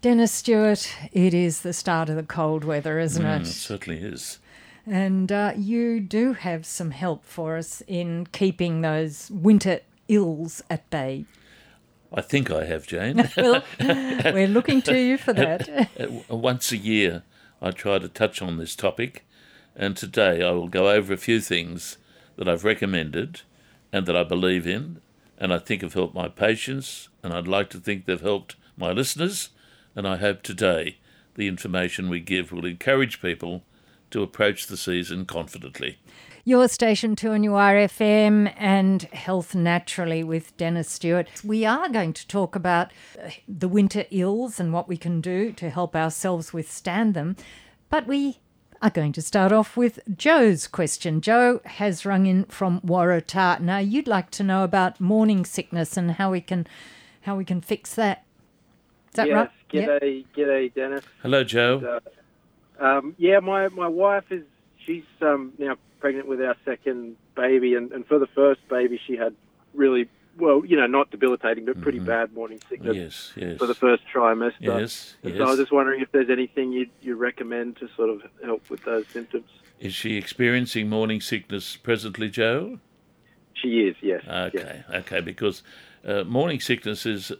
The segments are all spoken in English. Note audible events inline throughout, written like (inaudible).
Dennis Stewart, it is the start of the cold weather, isn't Mm, it? it certainly is. And uh, you do have some help for us in keeping those winter ills at bay. I think I have, Jane. (laughs) Well, we're looking to you for that. (laughs) Uh, Once a year, I try to touch on this topic, and today I will go over a few things that I've recommended and that I believe in, and I think have helped my patients, and I'd like to think they've helped my listeners, and I hope today the information we give will encourage people to approach the season confidently. Your station 2 and FM and Health Naturally with Dennis Stewart. We are going to talk about uh, the winter ills and what we can do to help ourselves withstand them. But we are going to start off with Joe's question. Joe has rung in from Waratah. Now you'd like to know about morning sickness and how we can how we can fix that. Is that yes, right? Yep. G'day, g'day, Dennis. Hello, Joe. Um, yeah, my, my wife is she's um, now pregnant with our second baby, and, and for the first baby, she had really well, you know, not debilitating, but pretty bad morning sickness Yes, yes. for the first trimester. Yes, yes. So I was just wondering if there's anything you you recommend to sort of help with those symptoms. Is she experiencing morning sickness presently, Joe? She is, yes. Okay, okay, because uh, morning sickness is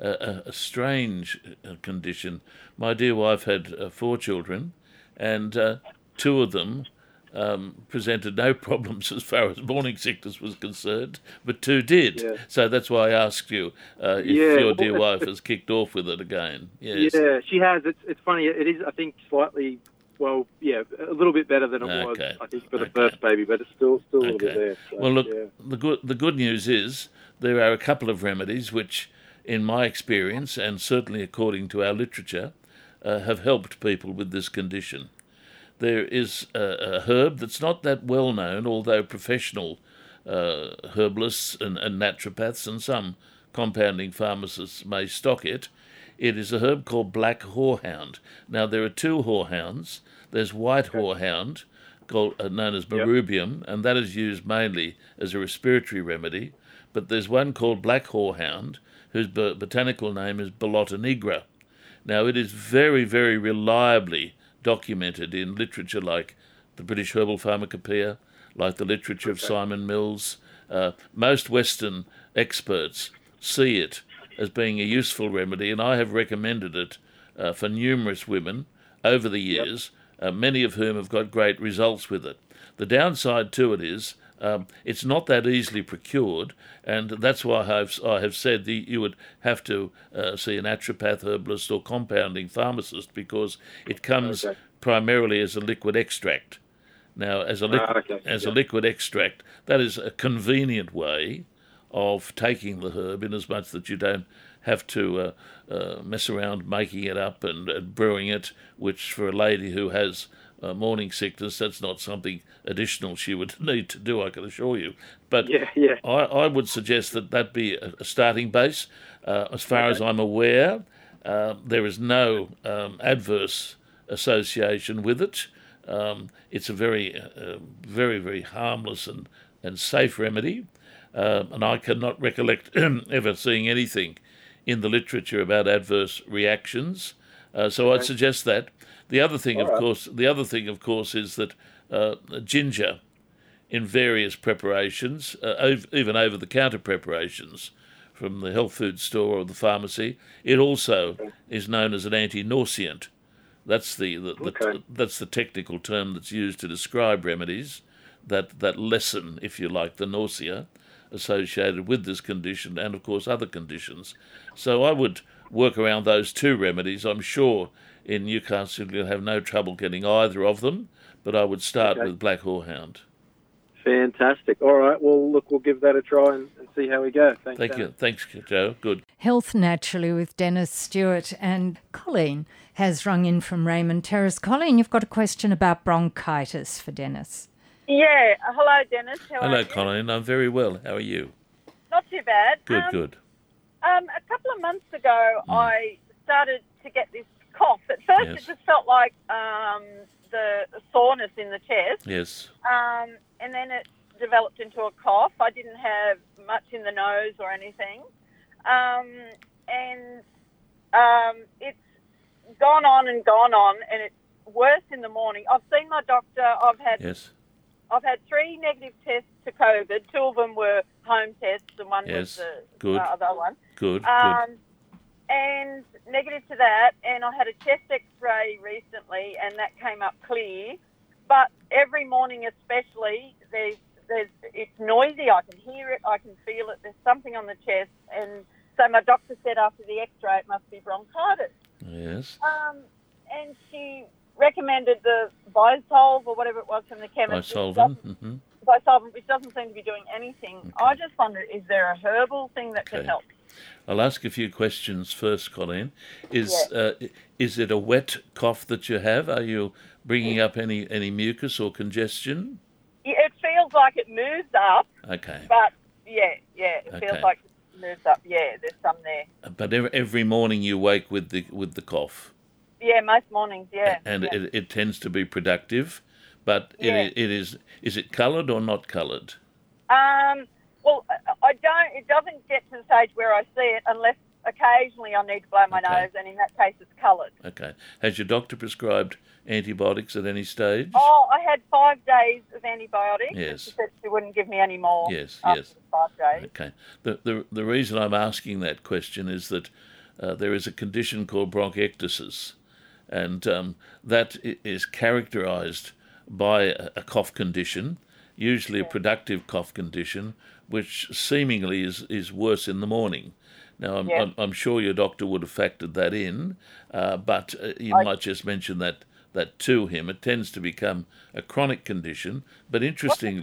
a, a, strange uh, condition. My dear wife had uh, four children, and uh, two of them um, presented no (laughs) problems as far as morning sickness was concerned, but two did. Yeah. So that's why I asked you uh, if Yeah, your dear wife has kicked off with it again. Yes. Yeah, she has. It's it's funny. It is, I think, slightly. Well, yeah, a little bit better than it was, I think, for the Okay. first baby, but it's still still a little bit there. so, Well, look, yeah. the good the good news is there are a couple of remedies which, in my experience and certainly according to our literature, uh, have helped people with this condition. There is a, a herb that's not that well known, although professional uh, herbalists and, and naturopaths and some compounding pharmacists may stock it. It is a herb called black horehound. Now there are two horehounds. There's white horehound, called uh, known as marrubium, and that is used mainly as a respiratory remedy. But there's one called black horehound, whose bo- botanical name is Ballota nigra. Now, it is very, very reliably documented in literature like the British Herbal Pharmacopoeia, like the literature of Simon Mills. Uh, most Western experts see it as being a useful remedy, and I have recommended it uh, for numerous women over the years, uh, many of whom have got great results with it. The downside to it is um, it's not that easily procured, and that's why I've, I have said that you would have to uh, see an naturopath, herbalist, or compounding pharmacist because it comes Okay. primarily as a liquid extract. Now, as a liquid, Ah, okay, as a liquid extract, that is a convenient way of taking the herb, in as much that you don't have to uh, uh, mess around making it up and, and brewing it, which for a lady who has uh, morning sickness, that's not something additional she would (laughs) need to do, I can assure you. But Yeah, yeah. I, I would suggest that that be a, starting base. Uh, as far as I'm aware, uh, there is no um, adverse association with it. Um, it's a very, uh, very, very harmless and, and safe remedy. Um, and I cannot recollect (clears throat) ever seeing anything in the literature about adverse reactions. Uh, so I'd suggest that. The other thing, of course, the other thing, of course, is that uh, ginger, in various preparations, uh, ov- even over-the-counter preparations from the health food store or the pharmacy, it also is known as an anti-nauseant. That's the, the, the Okay. that's the technical term that's used to describe remedies that that lessen, if you like, the nausea associated with this condition and of course other conditions. So I would work around those two remedies. I'm sure in Newcastle you'll have no trouble getting either of them, but I would start Okay. with Black Horehound. Fantastic. All right. Well, look, we'll give that a try and, and see how we go. Thanks. Thank Dennis. you. Thanks, Joe. Good. Health Naturally with Dennis Stewart and Colleen has rung in from Raymond Terrace. Colleen, you've got a question about bronchitis for Dennis. Yeah. Hello, Dennis. How Hello, are you? Colleen. I'm very well. How are you? Not too bad. Good, um, good. Um, a couple of months ago, I started to get this cough. At first, Yes. it just felt like um, the soreness in the chest, Yes. um, and then it developed into a cough. I didn't have much in the nose or anything, um, and um, it's gone on and gone on, and it's worse in the morning. I've seen my doctor. I've had Yes. I've had three negative tests to COVID. Two of them were home tests, and one Yes. was the Good. uh, other one. Good. Good. Um, and negative to that, and I had a chest X-ray recently, and that came up clear. But every morning, especially, there's there's it's noisy. I can hear it. I can feel it. There's something on the chest, and so my doctor said after the X-ray it must be bronchitis. Yes. Um, and she recommended the Bisolve or whatever it was from the chemist. Bisolvon. hmm Bisolvent, which doesn't seem to be doing anything. I just wonder, is there a herbal thing that Okay. can help? I'll ask a few questions first, Colleen. Is uh, is it a wet cough that you have? Are you bringing up any, any mucus or congestion? Yeah, It feels like it moves up, Okay. but yeah, yeah, it Okay. feels like it moves up. Yeah, there's some there. But every, every morning you wake with the with the cough, Yeah, most mornings, yeah. and yeah. it, it tends to be productive. But Yeah. it, it is is it coloured or not coloured? Um, well, I- don't. It doesn't get to the stage where I see it unless occasionally I need to blow my Okay. nose, and in that case, it's coloured. Okay. Has your doctor prescribed antibiotics at any stage? Oh, I had five days of antibiotics. Yes. She said she wouldn't give me any more. Yes, after yes. Five days. Okay. The, the, the reason I'm asking that question is that uh, there is a condition called bronchiectasis, and um, that is characterized by a, cough condition, usually a productive cough condition, which seemingly is, is worse in the morning. Now, I'm, Yeah. I'm, I'm sure your doctor would have factored that in, uh, but uh, you I- might just mention that, that to him. It tends to become a chronic condition, but interestingly,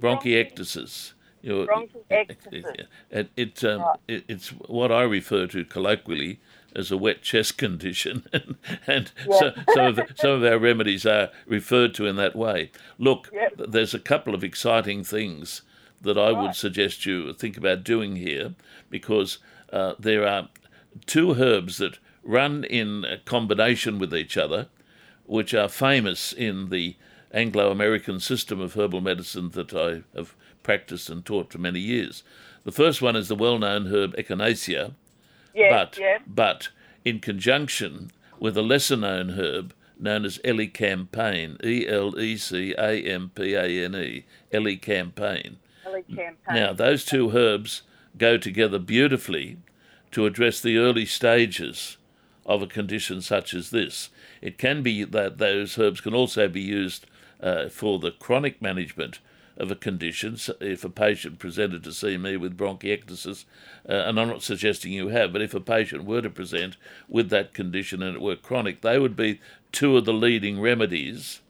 bronchiectasis. You know, Bronchiectasis. It, it, um, Right. it, it's what I refer to colloquially as a wet chest (laughs) condition, and, and so, some, of the, some of our remedies are referred to in that way. Look, Yep. there's a couple of exciting things that I would suggest you think about doing here, because uh, there are two herbs that run in combination with each other, which are famous in the Anglo American system of herbal medicine that I have practiced and taught for many years. The first one is the well known herb Echinacea, Yeah, but, yeah. but in conjunction with a lesser known herb known as Elecampane, E L E C A M P A N E, Elecampane. Early campaign. Now, those two herbs go together beautifully to address the early stages of a condition such as this. It can be that those herbs can also be used uh, for the chronic management of a condition. So if a patient presented to see me with bronchiectasis, uh, and I'm not suggesting you have, but if a patient were to present with that condition and it were chronic, they would be two of the leading remedies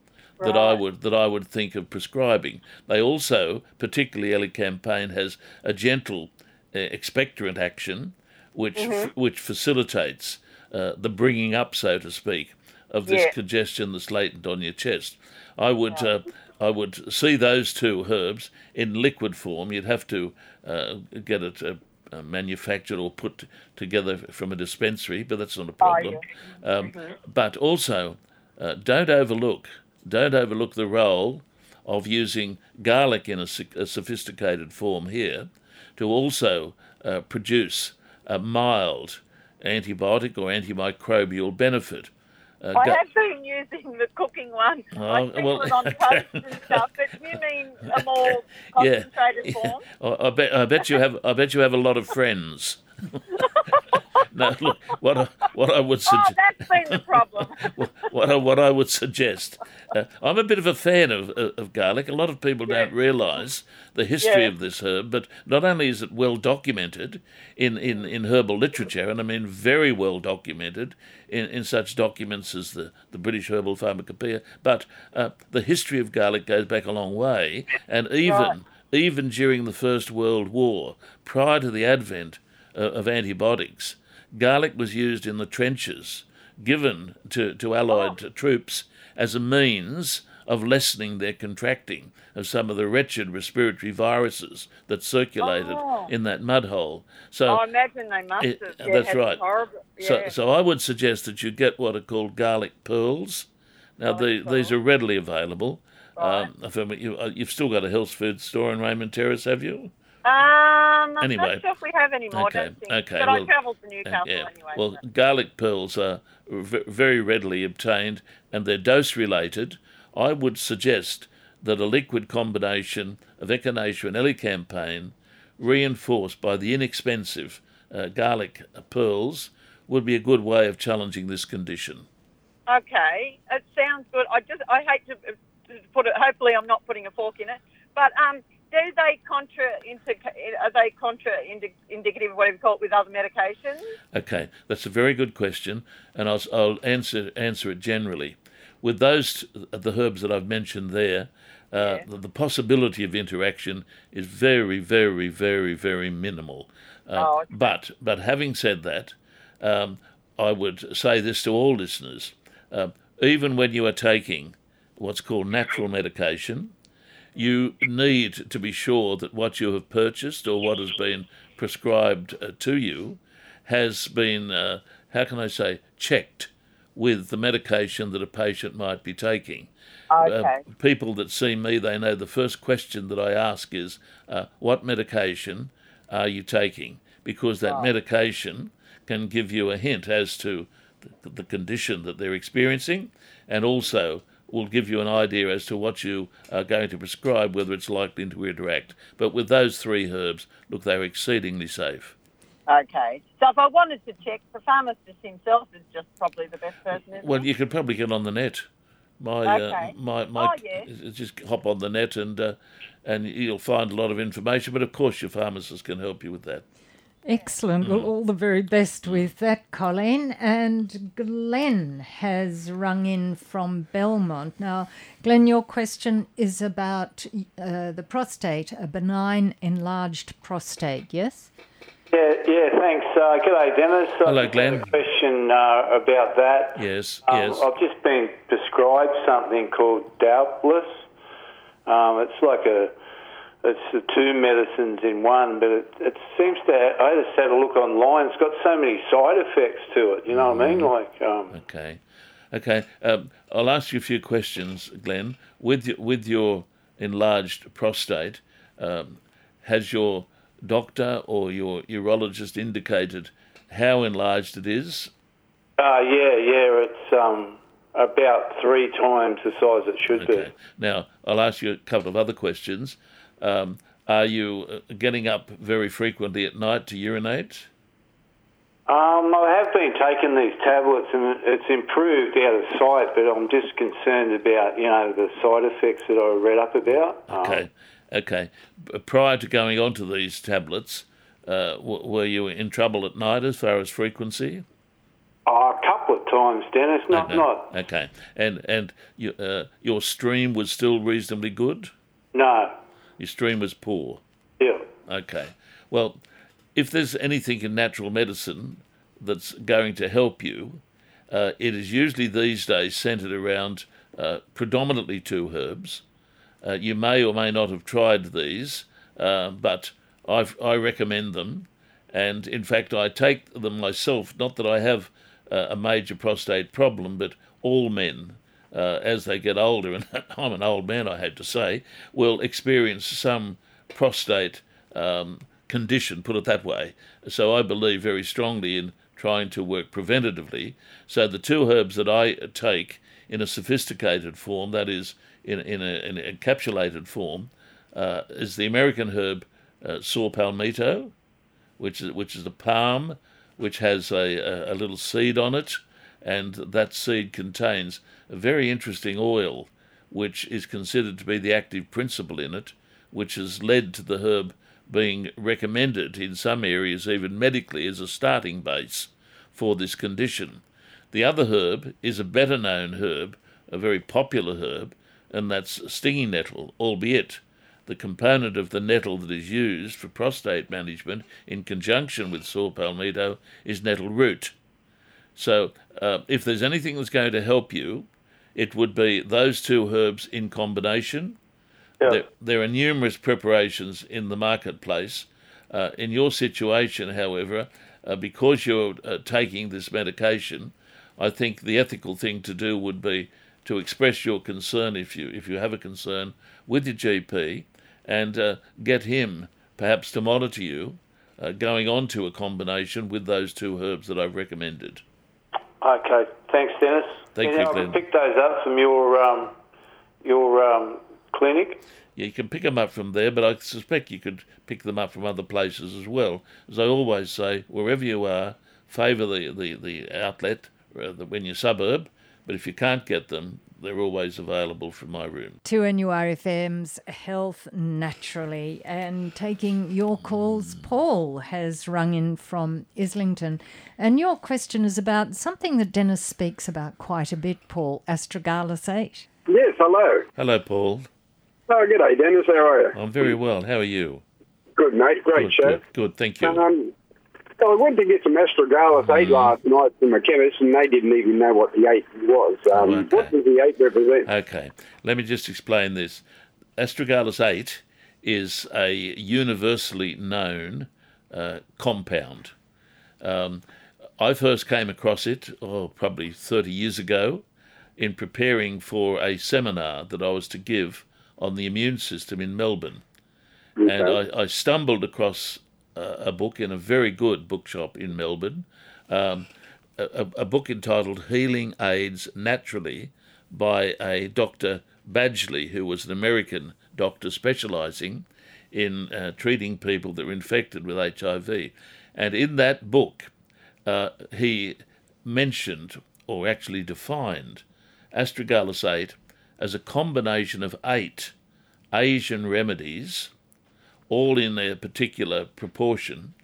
that I would that I would think of prescribing. They also, particularly Elecampane, has a gentle uh, expectorant action, which f- which facilitates uh, the bringing up, so to speak, of this Yeah. congestion that's latent on your chest. I would uh, I would see those two herbs in liquid form. You'd have to uh, get it. Uh, uh, manufactured or put together from a dispensary, but that's not a problem. Um, but also, uh, don't overlook don't overlook the role of using garlic in a, a sophisticated form here to also uh, produce a mild antibiotic or antimicrobial benefit. Uh, I have been using the cooking one. Oh, I sprinkle well, it on (laughs) toast and stuff, but you mean a more (laughs) yeah, concentrated (laughs) form? I, I bet I bet you have I bet you have a lot of friends. No, (laughs) look, what I, what I would Oh, suggest. that's been the problem. (laughs) what I, what I would suggest. Uh, I'm a bit of a fan of, of, of garlic. A lot of people don't realise the history Yeah. of this herb, but not only is it well documented in, in, in herbal literature, and I mean very well documented in, in such documents as the, the British Herbal Pharmacopoeia, but uh, the history of garlic goes back a long way, and even Right. even during the First World War, prior to the advent uh, of antibiotics, garlic was used in the trenches, given to, to Allied troops as a means of lessening their contracting of some of the wretched respiratory viruses that circulated Oh. in that mud hole. So, I imagine they must it- have. that's right. Horrible. so, Yeah. so I would suggest that you get what are called garlic pearls. Now, the, Garlic these are readily available. Right. Um, you, uh, you've still got a health food store in Raymond Terrace, have you? Um, I'm Anyway. not sure if we have any more. Okay, okay, But well, I travelled to Newcastle yeah. anyway. Well, so- garlic pearls are v- very readily obtained and they're dose related. I would suggest that a liquid combination of echinacea and elecampane, reinforced by the inexpensive uh, garlic pearls, would be a good way of challenging this condition. Okay, it sounds good. I just I hate to to put it. Hopefully, I'm not putting a fork in it. But um, do they contra are they contra indicative of whatever you call it with other medications? Okay, that's a very good question, and I'll, I'll answer answer it generally. With those the herbs that I've mentioned there, uh, the, the possibility of interaction is very, very, very, very minimal. Uh, Oh, okay. But but having said that, um, I would say this to all listeners: uh, even when you are taking what's called natural medication, you need to be sure that what you have purchased or what has been prescribed uh, to you has been, uh, how can I say, checked with the medication that a patient might be taking. Okay. Uh, people that see me, they know the first question that I ask is, uh, What medication are you taking? Because that medication can give you a hint as to the, the condition that they're experiencing and also will give you an idea as to what you are going to prescribe, whether it's likely to interact. But with those three herbs, look, they're exceedingly safe. Okay. So if I wanted to check, the pharmacist himself is just probably the best person. Well, he? you could probably get on the net. My, Okay. uh, my, my, Oh, yeah. just hop on the net and uh, and you'll find a lot of information. But of course, your pharmacist can help you with that. Excellent. Well, all the very best with that, Colleen. And Glenn has rung in from Belmont. Now, Glenn, your question is about uh, the prostate, a benign enlarged prostate, yes? Yeah, yeah, thanks. Uh, g'day, Dennis. I Hello, just Glenn. A question uh, about that. Yes, Um, yes. I've just been prescribed something called Doubtless. Um, it's like a, it's the two medicines in one, but it, it seems to. I just had a look online. It's got so many side effects to it. You know what I mean? Like, um, Okay, okay. Um, I'll ask you a few questions, Glenn. With your, with your enlarged prostate, um, has your doctor or your urologist indicated how enlarged it is? uh, yeah, yeah, it's um, about three times the size it should Okay. Now, I'll ask you a couple of other questions. Um, are you uh, getting up very frequently at night to urinate? Um, I have been taking these tablets and it's improved out of sight, but I'm just concerned about, you know, the side effects that I read up about. Um, Okay, okay. Prior to going on to these tablets, uh, w- were you in trouble at night as far as frequency? a couple of times, Dennis, not, No. not, Okay, and and you, uh, your stream was still reasonably good. no, Your stream was poor. yeah, Okay. Well, if there's anything in natural medicine that's going to help you, uh, it is usually these days centered around uh, predominantly two herbs. Uh, you may or may not have tried these, uh, but I've, I recommend them. And in fact, I take them myself, not that I have uh, a major prostate problem, but all men uh, as they get older, and (laughs) I'm an old man, I had to say, will experience some prostate um, condition, put it that way. So I believe very strongly in trying to work preventatively. So the two herbs that I take in a sophisticated form, that is, in, in, a, in an encapsulated form, uh, is the American herb uh, saw palmetto, which is which is the palm, which has a, a, a little seed on it, and that seed contains a very interesting oil, which is considered to be the active principle in it, which has led to the herb being recommended in some areas, even medically, as a starting base for this condition. The other herb is a better known herb, a very popular herb, and that's stinging nettle, albeit the component of the nettle that is used for prostate management in conjunction with saw palmetto is nettle root. So, uh, if there's anything that's going to help you, it would be those two herbs in combination. yeah. There, there are numerous preparations in the marketplace. Uh, in your situation, however, uh, because you're uh, taking this medication, I think the ethical thing to do would be to express your concern if you if you have a concern with your GP, and uh, get him perhaps to monitor you uh, going on to a combination with those two herbs that I've recommended. Okay, thanks, Dennis. Thank you. Know, I can pick those up from your um, your um, clinic. Yeah, you can pick them up from there, but I suspect you could pick them up from other places as well. As I always say, wherever you are, favour the, the, the outlet uh, the- when you're suburb, but if you can't get them, they're always available from my room. 2NURFM's Health Naturally. And taking your calls, Paul has rung in from Islington. And your question is about something that Dennis speaks about quite a bit, Paul, astragalus 8. Yes, hello. Hello, Paul. Oh, g'day, Dennis. How are you? I'm very well. How are you? Good, mate. Great Good, show. good, good. Thank you. Um, so I went to get some astragalus 8 last night from a chemist, and they didn't even know what the 8 was. Um, Oh, okay. What does the 8 represent? Okay, let me just explain this. Astragalus 8 is a universally known uh, compound. Um, I first came across it, oh, probably 30 years ago, in preparing for a seminar that I was to give on the immune system in Melbourne. And I, I stumbled across a book in a very good bookshop in Melbourne, um, a, a book entitled Healing AIDS Naturally by a Dr. Badgley, who was an American doctor specializing in uh, treating people that were infected with HIV. And in that book, uh, he mentioned, or actually defined, astragalus 8 as a combination of eight Asian remedies, all in their particular proportion,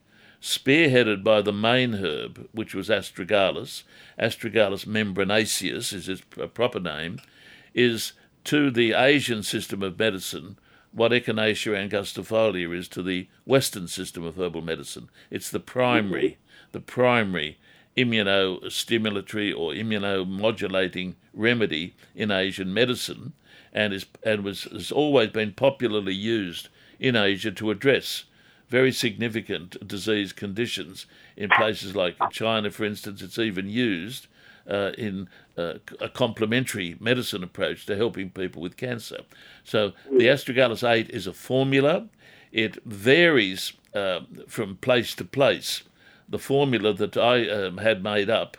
spearheaded by the main herb, which was astragalus. Astragalus membranaceus is its proper name, is to the Asian system of medicine what Echinacea angustifolia is to the Western system of herbal medicine. It's the primary, the primary immunostimulatory or immunomodulating remedy in Asian medicine, and is and was has always been popularly used in Asia to address very significant disease conditions in places like China, for instance. It's even used uh, in uh, a complementary medicine approach to helping people with cancer. So the astragalus 8 is a formula. It varies uh, from place to place. The formula that I um, had made up,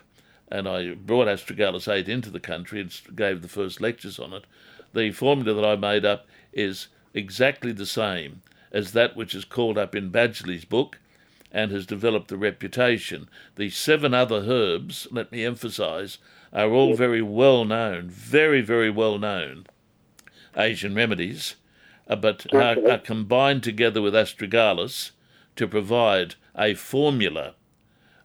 and I brought astragalus 8 into the country and gave the first lectures on it, the formula that I made up is exactly the same as that which is called up in Badgley's book and has developed a reputation. The seven other herbs, let me emphasize, are all very well known, very, very well known Asian remedies, uh, but are, are combined together with astragalus to provide a formula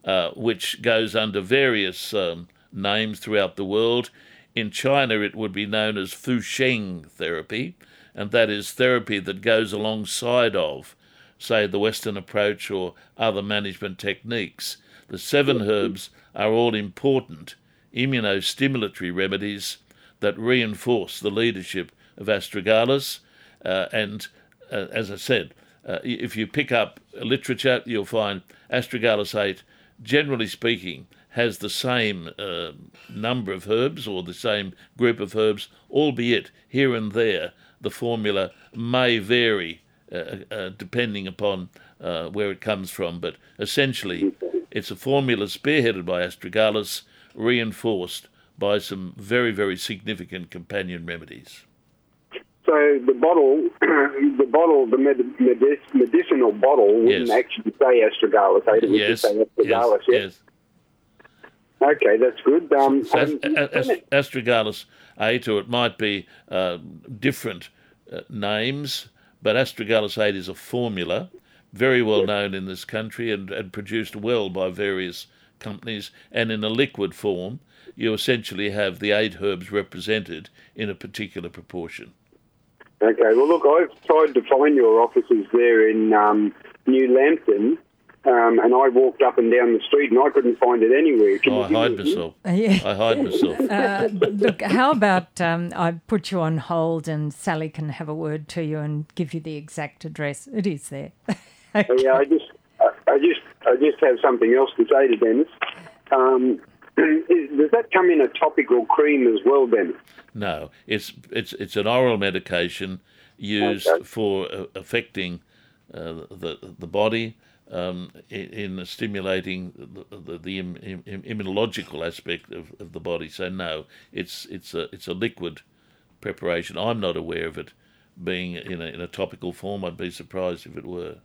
uh, which goes under various um, names throughout the world. In China, it would be known as Fu Zheng therapy, and that is therapy that goes alongside of, say, the Western approach or other management techniques. The seven herbs are all important immunostimulatory remedies that reinforce the leadership of astragalus. Uh, and uh, as I said, uh, if you pick up literature, you'll find astragalus 8, generally speaking, has the same uh, number of herbs or the same group of herbs, albeit here and there the formula may vary uh, uh, depending upon uh, where it comes from. But essentially, it's a formula spearheaded by astragalus, reinforced by some very, very significant companion remedies. So the bottle, (clears throat) the bottle, the med- medic- medicinal bottle wouldn't Yes. actually say astragalus it would Yes, just say astragalus, yeah? yes. Okay, that's good. Um, So um, Ast- Ast- Astragalus 8, or it might be uh, different uh, names, but Astragalus 8 is a formula, very well known in this country and, and produced well by various companies. And in a liquid form, you essentially have the eight herbs represented in a particular proportion. Okay, well, look, I've tried to find your offices there in um, New Lambton, um, and I walked up and down the street and I couldn't find it anywhere. Can Oh, I give hide me myself. (laughs) Yeah. I hide myself. (laughs) Uh, look, how about um, I put you on hold and Sally can have a word to you and give you the exact address? It is there. hint? (laughs) Yeah, I just, I, I just, I just have something else to say to Dennis. Um, (clears throat) does that come in a topical cream as well, Dennis? No, it's it's it's an oral medication used Okay. for uh, affecting uh, the the body um, in, in, stimulating the, the, the Im, Im, immunological aspect of, of the body. So no, it's it's a it's a liquid preparation. I'm not aware of it being in a, in a topical form. I'd be surprised if it were.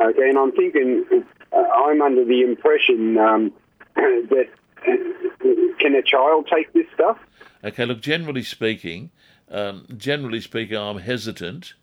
Okay, and I'm thinking, uh, I'm under the impression um, (clears throat) that uh, can a child take this stuff? Okay, look, generally speaking, um, generally speaking, I'm hesitant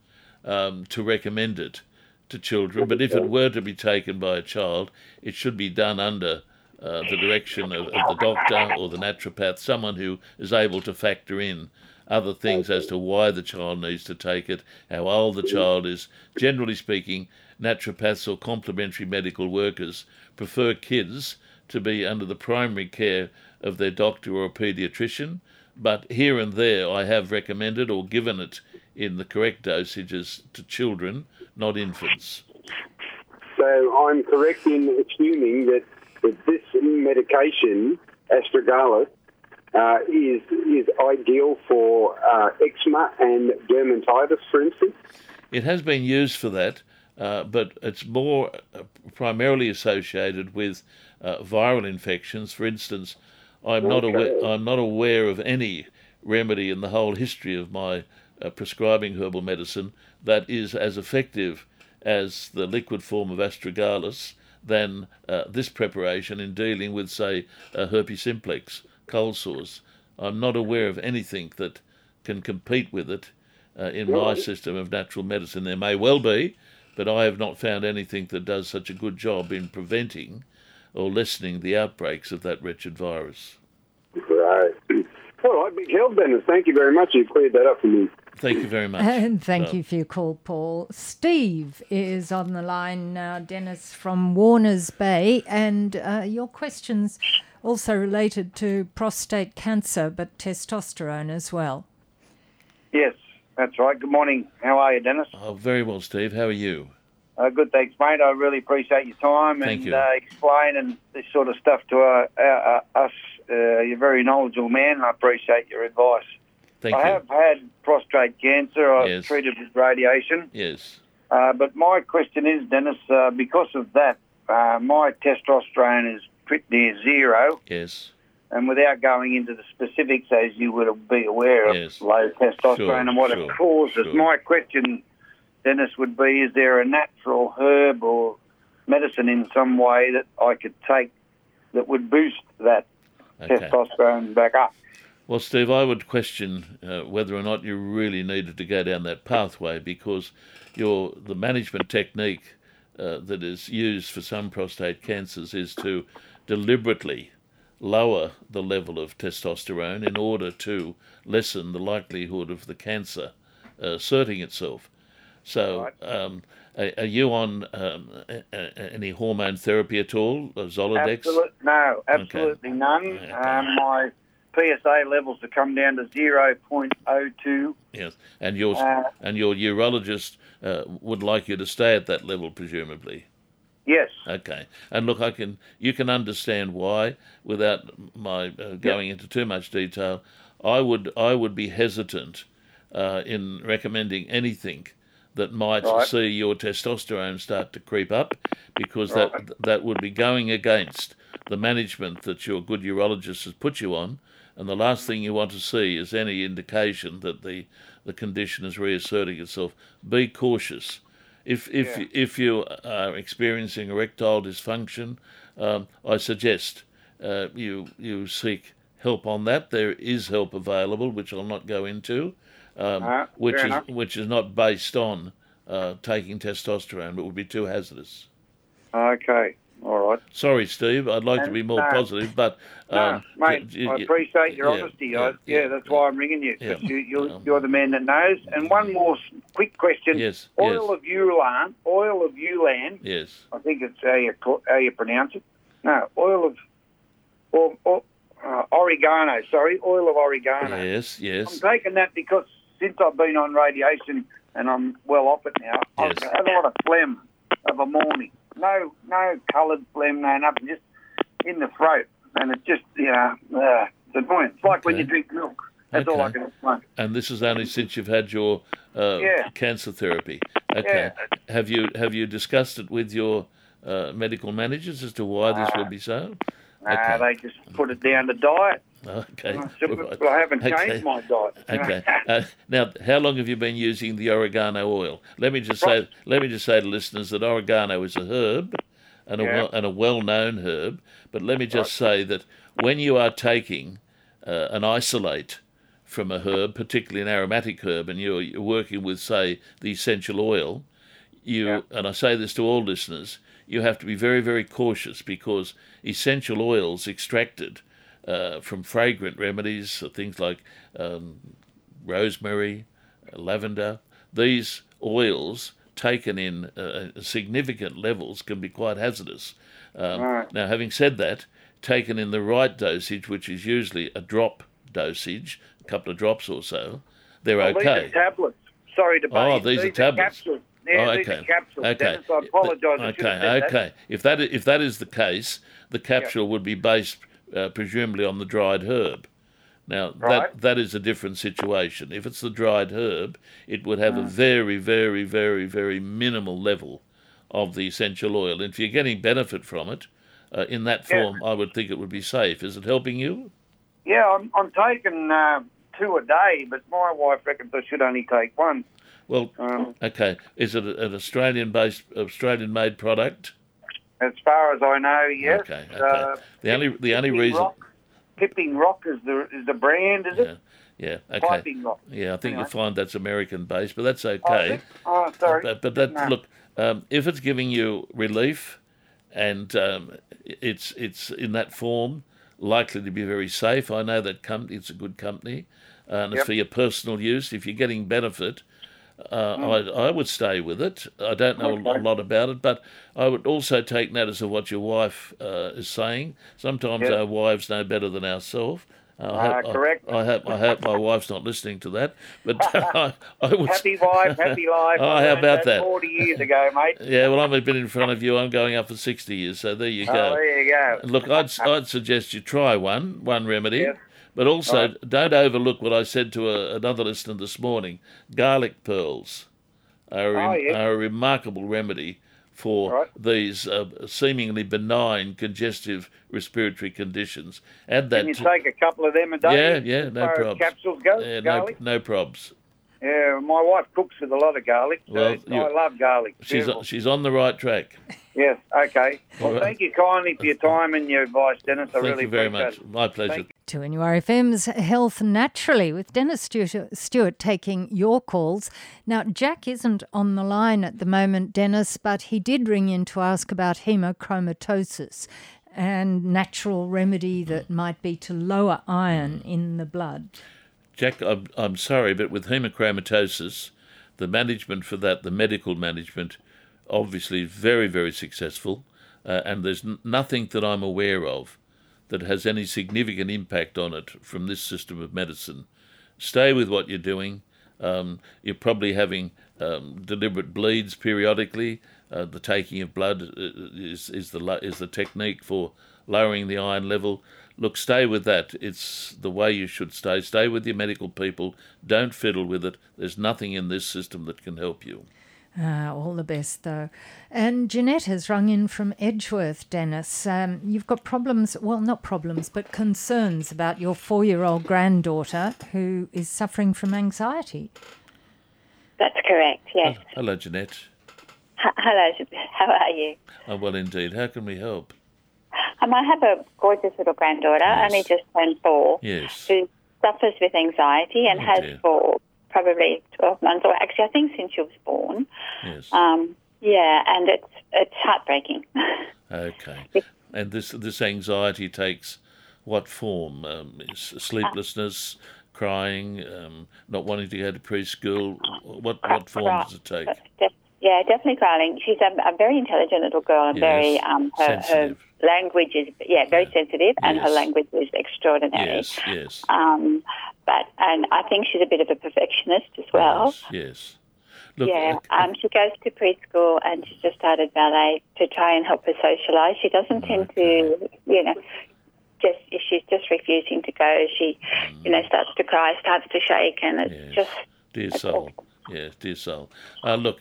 um, to recommend it to children, but if it were to be taken by a child, it should be done under uh, the direction of, of, the doctor or the naturopath, someone who is able to factor in other things as to why the child needs to take it, how old the child is. Generally speaking, naturopaths or complementary medical workers prefer kids to be under the primary care of their doctor or a paediatrician, but here and there I have recommended or given it in the correct dosages to children, not infants. So I'm correct in assuming that, that this medication, astragalus, uh, is is ideal for uh, eczema and dermatitis, for instance. It has been used for that, uh, but it's more uh, primarily associated with uh, viral infections. For instance, I'm not aware I'm not aware of any remedy in the whole history of my uh, prescribing herbal medicine that is as effective as the liquid form of astragalus than this preparation in dealing with, say, herpes simplex cold sores. I'm not aware of anything that can compete with it uh, in my system of natural medicine. There may well be, but I have not found anything that does such a good job in preventing or lessening the outbreaks of that wretched virus. Right. (clears throat) All right, big Dennis. Thank you very much. You cleared that up for me. Thank you very much. And thank you for your call, Paul. Steve is on the line now, Dennis from Warners Bay, and uh, your questions also related to prostate cancer, but testosterone as well. Yes, that's right. Good morning. How are you, Dennis? Oh, very well, Steve. How are you? Uh, good, thanks, mate. I really appreciate your time Thank and you. Uh, explaining this sort of stuff to uh, uh, us. you're a very knowledgeable man, and I appreciate your advice. Thank I you. have had prostate cancer. I've Yes. treated with radiation. Yes. Uh, but my question is, Dennis, uh, because of that, uh, my testosterone is pretty near zero. Yes. And without going into the specifics, as you would be aware of Yes. low testosterone Sure, and what sure, it causes, sure. my question, Dennis, would be: Is there a natural herb or medicine in some way that I could take that would boost that Okay. testosterone back up? Well, Steve, I would question uh, whether or not you really needed to go down that pathway because your the management technique uh, that is used for some prostate cancers is to deliberately lower the level of testosterone in order to lessen the likelihood of the cancer uh, asserting itself. So, um, are, you on um, any hormone therapy at all? Zoladex? Absolute, no, absolutely none. Okay. Um, my PSA levels to come down to 0.02. Yes, and your Uh, and your urologist uh, would like you to stay at that level, presumably. Yes. Okay, and look, I can you can understand why without my uh, going into too much detail. I would I would be hesitant uh, in recommending anything that might Right. see your testosterone start to creep up, because Right. that that would be going against the management that your good urologist has put you on. And the last thing you want to see is any indication that the, the condition is reasserting itself. Be cautious. If if Yeah. if you are experiencing erectile dysfunction, um, I suggest uh, you you seek help on that. There is help available, which I'll not go into, um, Ah, which is enough. which is not based on uh, taking testosterone, but would be too hazardous. Okay. All right. Sorry, Steve. I'd like to be more no. positive, but No, um, mate, y- y- I appreciate your yeah, honesty. yeah, I, yeah, yeah, that's why I'm ringing you. you, you're, Um, you're the man that knows. And one more quick question. Yes, Oil yes. of Ulan, oil of Ulan, Yes. I think it's how you, how you pronounce it. No, oil of or, or, uh, oregano, sorry, oil of oregano. Yes. Yes. I'm taking that because since I've been on radiation and I'm well off it now, I've had a lot of phlegm of a morning. No, no coloured phlegm, no nothing, just in the throat, and it's just you know, uh, it's annoying. It's like when you drink milk. That's all I Okay. can explain. And this is only since you've had your uh, Yeah. cancer therapy. Okay. Have you have you discussed it with your uh, medical managers as to why this would be so? Nah, Okay. they just put it down to diet. Okay. I "But. I haven't changed Okay. my diet. Okay. (laughs) Uh, now, how long have you been using the oregano oil? Let me just say, let me just say to listeners that oregano is a herb, and a Yeah. well, and a well-known herb. But let me just say that when you are taking uh, an isolate from a herb, particularly an aromatic herb, and you're, you're working with, say, the essential oil, you Yeah. and I say this to all listeners, you have to be very, very cautious because essential oils extracted uh, from fragrant remedies, uh, things like um, rosemary, lavender, these oils taken in uh, significant levels can be quite hazardous. Um, Right. Now, having said that, taken in the right dosage, which is usually a drop dosage, a couple of drops or so, they're Well, okay. These are tablets. Sorry to bother Oh, you. these are tablets. capsules. Yeah, oh, these okay. are capsules. Okay. Dennis, I apologise. I should have Okay. Okay. that. If that if that is the case, the capsule would be based uh, presumably on the dried herb. Now Right. that that is a different situation. If it's the dried herb, it would Mm. have a very, very, very, very minimal level of the essential oil. And if you're getting benefit from it uh, in that Yeah. form, I would think it would be safe. Is it helping you? Yeah, I'm, I'm taking uh, two a day, but my wife reckons I should only take one. Well, Um, okay. Is it an Australian-based, Australian-made product? As far as I know, yes. Okay. Okay. Uh, the only the only Piping reason. Rock, Piping Rock is the is the brand, is Yeah. it? Yeah. Okay. Yeah, I think Anyway. you'll find that's American based, but that's Oh, okay. it? Oh, sorry. But, but that No. look, um, if it's giving you relief, and um, it's it's in that form, likely to be very safe. I know that company; it's a good company, uh, and it's for your personal use. If you're getting benefit, uh, Hmm. I I would stay with it. I don't know a lot about it, but I would also take notice of what your wife uh, is saying. Sometimes Yep. our wives know better than ourselves. I Ah, hope, correct. I, I hope I hope my wife's not listening to that, but (laughs) I, I would. Happy wife, happy (laughs) life. Oh, how about that? Forty years (laughs) ago, mate. Yeah, well, I've been in front of you. I'm going up for 60 years, so there you Oh, go. there you go. Look, I'd, I'd suggest you try one, one remedy. But also Right. don't overlook what I said to a, another listener this morning. Garlic pearls are, Oh, a- yes. are a remarkable remedy for Right. these uh, seemingly benign congestive respiratory conditions. Add that Can you to, take a couple of them a day? Yeah, yeah, no problems. Capsules go, yeah, no, garlic. no probs. Yeah, my wife cooks with a lot of garlic. So Well, I love garlic. She's, Beautiful. she's on the right track. Yes, okay. Well, right. thank you kindly for your time and your advice, Dennis. I Thank really you very appreciate much. it. My pleasure. 2NURFM's Health Naturally with Dennis Stewart, Stewart taking your calls. Now, Jack isn't on the line at the moment, Dennis, but he did ring in to ask about hemochromatosis and natural remedy that might be to lower iron in the blood. Jack, I'm, I'm sorry, but with hemochromatosis, the management for that, the medical management, obviously very, very successful, uh, and there's n- nothing that I'm aware of that has any significant impact on it from this system of medicine. Stay with what you're doing. Um, you're probably having um, deliberate bleeds periodically. Uh, the taking of blood uh, is, is the is the technique for lowering the iron level. Look, stay with that. It's the way you should stay. Stay with your medical people. Don't fiddle with it. There's nothing in this system that can help you. Ah, all the best, though. And Jeanette has rung in from Edgeworth, Dennis. Um, you've got problems, well, not problems, but concerns about your four year old granddaughter who is suffering from anxiety. That's correct, yes. Hello, Jeanette. H- Hello, how are you? Oh, well, indeed. How can we help? Um, I have a gorgeous little granddaughter, Yes. only just turned four, Yes. who suffers with anxiety and Oh, has dear. for probably 12 months, or actually, I think since she was born. Yes. Um, yeah, and it's it's heartbreaking. (laughs) Okay. And this this anxiety takes what form? Um, is sleeplessness, crying, um, not wanting to go to preschool. What what form does it take? Yeah, definitely crying. She's a, a very intelligent little girl and very Yes, um, her, her language is yeah very sensitive, and her language is extraordinary. Yes, yes, Um, but and I think she's a bit of a perfectionist as well. yes, yes. Look, yeah, um, she goes to preschool and she's just started ballet to try and help her socialise. She doesn't tend to, you know, just if she's just refusing to go. She, you know, starts to cry, starts to shake, and it's Yes. just Dear soul. awful. Yes, dear soul. Uh, look,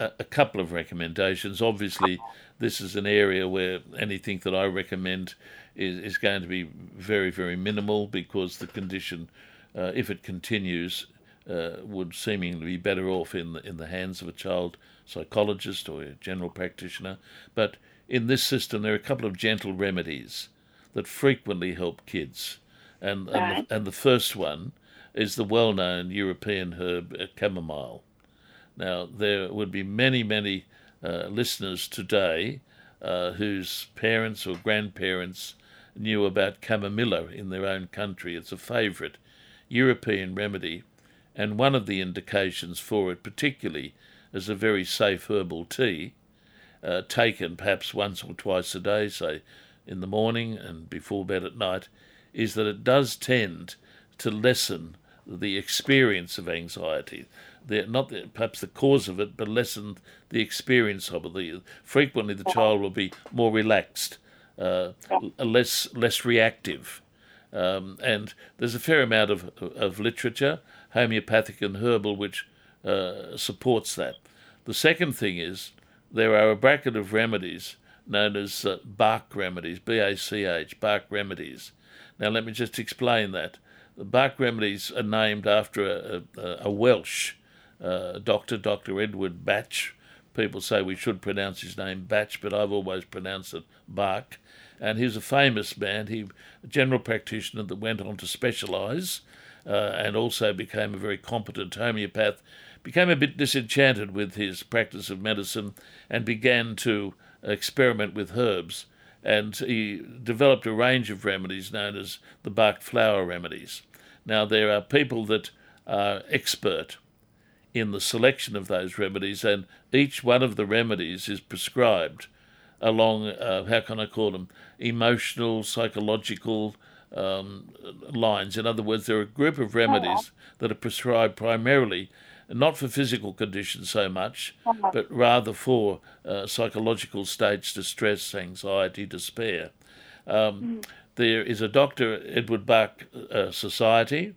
a, a couple of recommendations. Obviously, this is an area where anything that I recommend is, is going to be very, very minimal because the condition, uh, if it continues, uh, would seemingly be better off in the, in the hands of a child psychologist or a general practitioner. But in this system, there are a couple of gentle remedies that frequently help kids. And, and, the, and the first one is the well known European herb uh, chamomile. Now, there would be many, many uh, listeners today uh, whose parents or grandparents knew about chamomilla in their own country. It's a favourite European remedy, and one of the indications for it, particularly is a very safe herbal tea, uh, taken perhaps once or twice a day, say in the morning and before bed at night, is that it does tend to lessen the experience of anxiety. The, not the, perhaps the cause of it, but lessen the experience of it. The, frequently, the child will be more relaxed, uh, less less reactive. Um, and there's a fair amount of, of literature, homeopathic and herbal, which uh, supports that. The second thing is there are a bracket of remedies known as uh, Bach remedies, B A C H, Bach remedies. Now, let me just explain that. The Bach remedies are named after a, a, a Welsh uh, doctor, Dr. Edward Batch. People say we should pronounce his name Batch, but I've always pronounced it Bach. And he's a famous man. He a general practitioner that went on to specialise uh, and also became a very competent homeopath. Became a bit disenchanted with his practice of medicine and began to experiment with herbs. And he developed a range of remedies known as the Bach flower remedies. Now, there are people that are expert in the selection of those remedies, and each one of the remedies is prescribed along, uh, how can I call them, emotional, psychological um, lines. In other words, there are a group of remedies that are prescribed primarily not for physical conditions so much, but rather for uh, psychological states, distress, anxiety, despair. Um, There is a Dr. Edward Bach uh, Society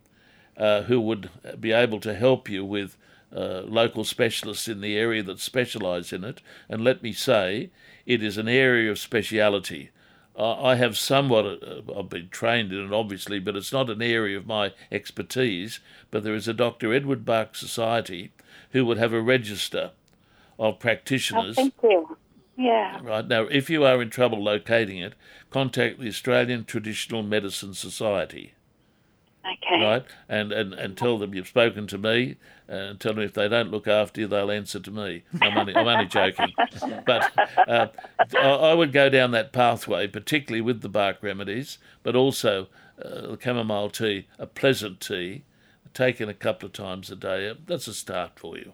uh, who would be able to help you with uh, local specialists in the area that specialise in it. And let me say, it is an area of speciality. I I have somewhat, uh, I've been trained in it obviously, but it's not an area of my expertise. But there is a Dr. Edward Bach Society who would have a register of Oh, practitioners. thank you. Yeah. Right now, if you are in trouble locating it, contact the Australian Traditional Medicine Society Okay. right? And, and and tell them you've spoken to me, and tell them if they don't look after you, they'll answer to me. I'm only, I'm only joking, (laughs) but uh, I, I would go down that pathway, particularly with the Bach remedies, but also uh, the chamomile tea, a pleasant tea, taken a couple of times a day. That's a start for you.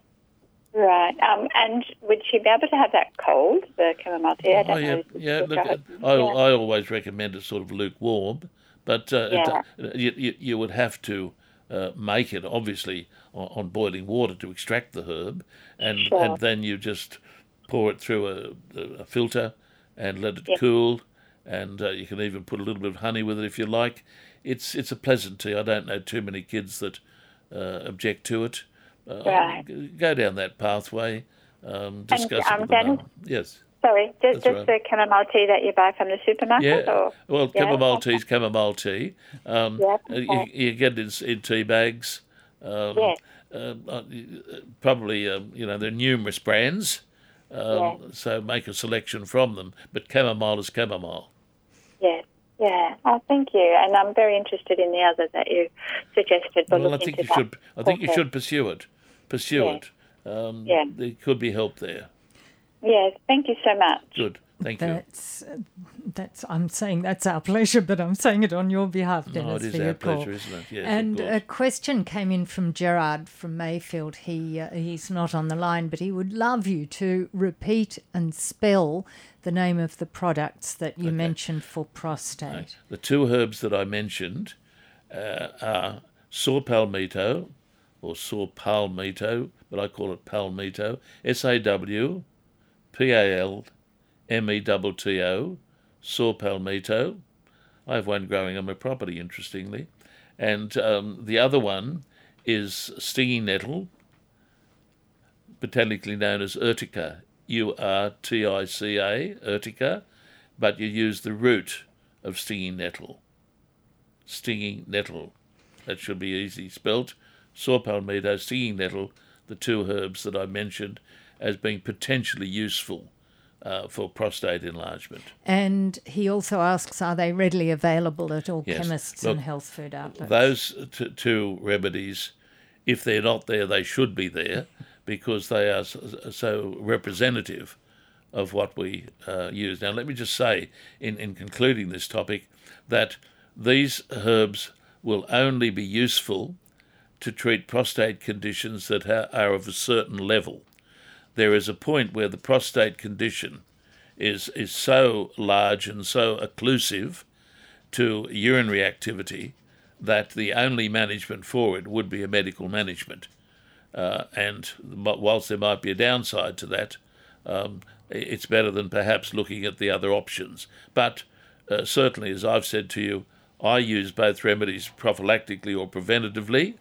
Right. Um, and would she be able to have that cold, the chamomile tea? I don't Oh, yeah, know. yeah. Look Look. I, Yeah. I always recommend it sort of lukewarm, but uh, Yeah. it, you, you, you would have to uh, make it obviously on, on boiling water to extract the herb, and Sure. and then you just pour it through a, a filter and let it Yeah. cool, and uh, you can even put a little bit of honey with it if you like. It's it's a pleasant tea. I don't know too many kids that uh, object to it. Uh, Right. Go down that pathway. Um, discuss um, it with the Dennis- Yes. Sorry, just, just the chamomile tea that you buy from the supermarket? Yeah. Or? Well, Yeah, chamomile tea is chamomile tea. Um, Yeah, you, okay. you get it in, in tea bags. Um, Yeah. uh, uh, probably, um, you know, there are numerous brands. Um, Yeah. So make a selection from them. But chamomile is chamomile. Yes. Yeah. Oh, thank you. And I'm very interested in the other that you suggested. Well, I think you should. I think you should pursue it. Pursue Yeah. it. Um, Yeah. There could be help there. Yes. Thank you so much. Good. Thank you. That's that's. I'm saying that's our pleasure, but I'm saying it on your behalf, Dennis. No, it is for your our call. pleasure, isn't it? Yes, and course. a question came in from Gerard from Mayfield. He uh, he's not on the line, but he would love you to repeat and spell the name of the products that you mentioned for prostate. The two herbs that I mentioned uh, are saw palmito or saw palmito, but I call it palmito. S A W P A L M E T T O, saw palmito. I have one growing on my property, interestingly. And um, the other one is stinging nettle, botanically known as urtica, U R T I C A, urtica, but you use the root of stinging nettle. Stinging nettle. That should be easy spelt. Saw palmetto, stinging nettle, the two herbs that I mentioned as being potentially useful uh, for prostate enlargement. And he also asks, are they readily available at all Yes. chemists Look, and health food outlets? Those t- two remedies, if they're not there, they should be there (laughs) because they are so representative of what we uh, use. Now, let me just say, in, in concluding this topic, that these herbs will only be useful to treat prostate conditions that ha- are of a certain level. There is a point where the prostate condition is, is so large and so occlusive to urinary activity that the only management for it would be a medical management. Uh, and whilst there might be a downside to that, um, it's better than perhaps looking at the other options. But uh, certainly, as I've said to you, I use both remedies prophylactically or preventatively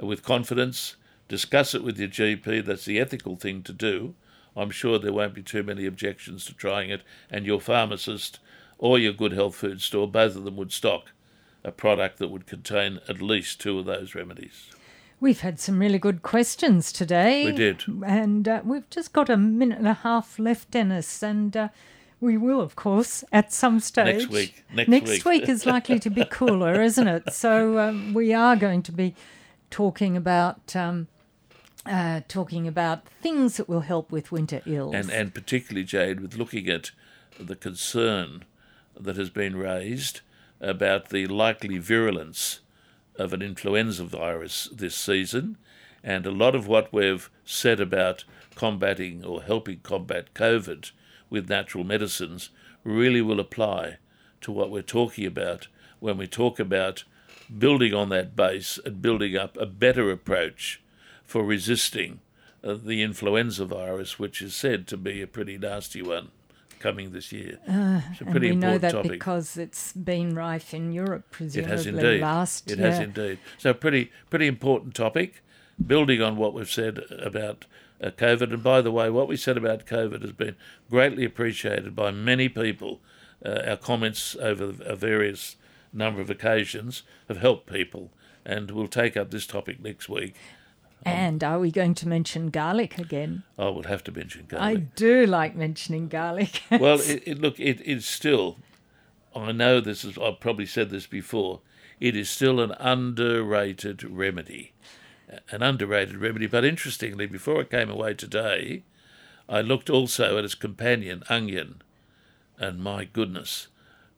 with confidence. Discuss it with your GP, that's the ethical thing to do. I'm sure there won't be too many objections to trying it, and your pharmacist or your good health food store, both of them would stock a product that would contain at least two of those remedies. We've had some really good questions today. We did. And uh, we've just got a minute and a half left, Dennis. And uh, we will, of course, at some stage. Next week. Next week. week is likely to be cooler, isn't it? So um, we are going to be talking about. Um, uh, talking about things that will help with winter ills. and and particularly Jane with looking at the concern that has been raised about the likely virulence of an influenza virus this season, and a lot of what we've said about combating or helping combat COVID with natural medicines really will apply to what we're talking about when we talk about building on that base and building up a better approach for resisting uh, the influenza virus, which is said to be a pretty nasty one coming this year. it's a Uh, and pretty we know important that topic. because it's been rife in Europe, It presumably has indeed. last it year. has indeed. So pretty pretty important topic. Building on what we've said about uh, COVID, and by the way, what we said about COVID has been greatly appreciated by many people. Uh, our comments over a various number of occasions have helped people, and we'll take up this topic next week. Um, and are we going to mention garlic again? I will have to mention garlic. I do like mentioning garlic. (laughs) well, it, it, look, it, it's still. I know this is. I've probably said this before. It is still an underrated remedy, an underrated remedy. But interestingly, before I came away today, I looked also at its companion, onion, and my goodness,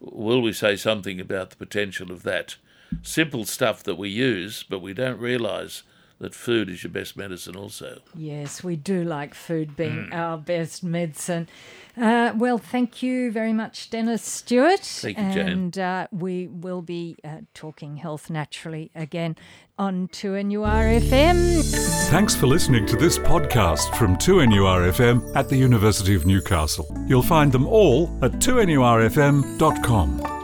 will we say something about the potential of that? Simple stuff that we use, but we don't realise that food is your best medicine also. Yes, we do like food being Hmm. our best medicine. Uh, well, thank you very much, Dennis Stewart. Thank you, Jane. And uh, we will be uh, talking health naturally again on 2NURFM. Thanks for listening to this podcast from 2NURFM at the University of Newcastle. You'll find them all at 2NURFM.com.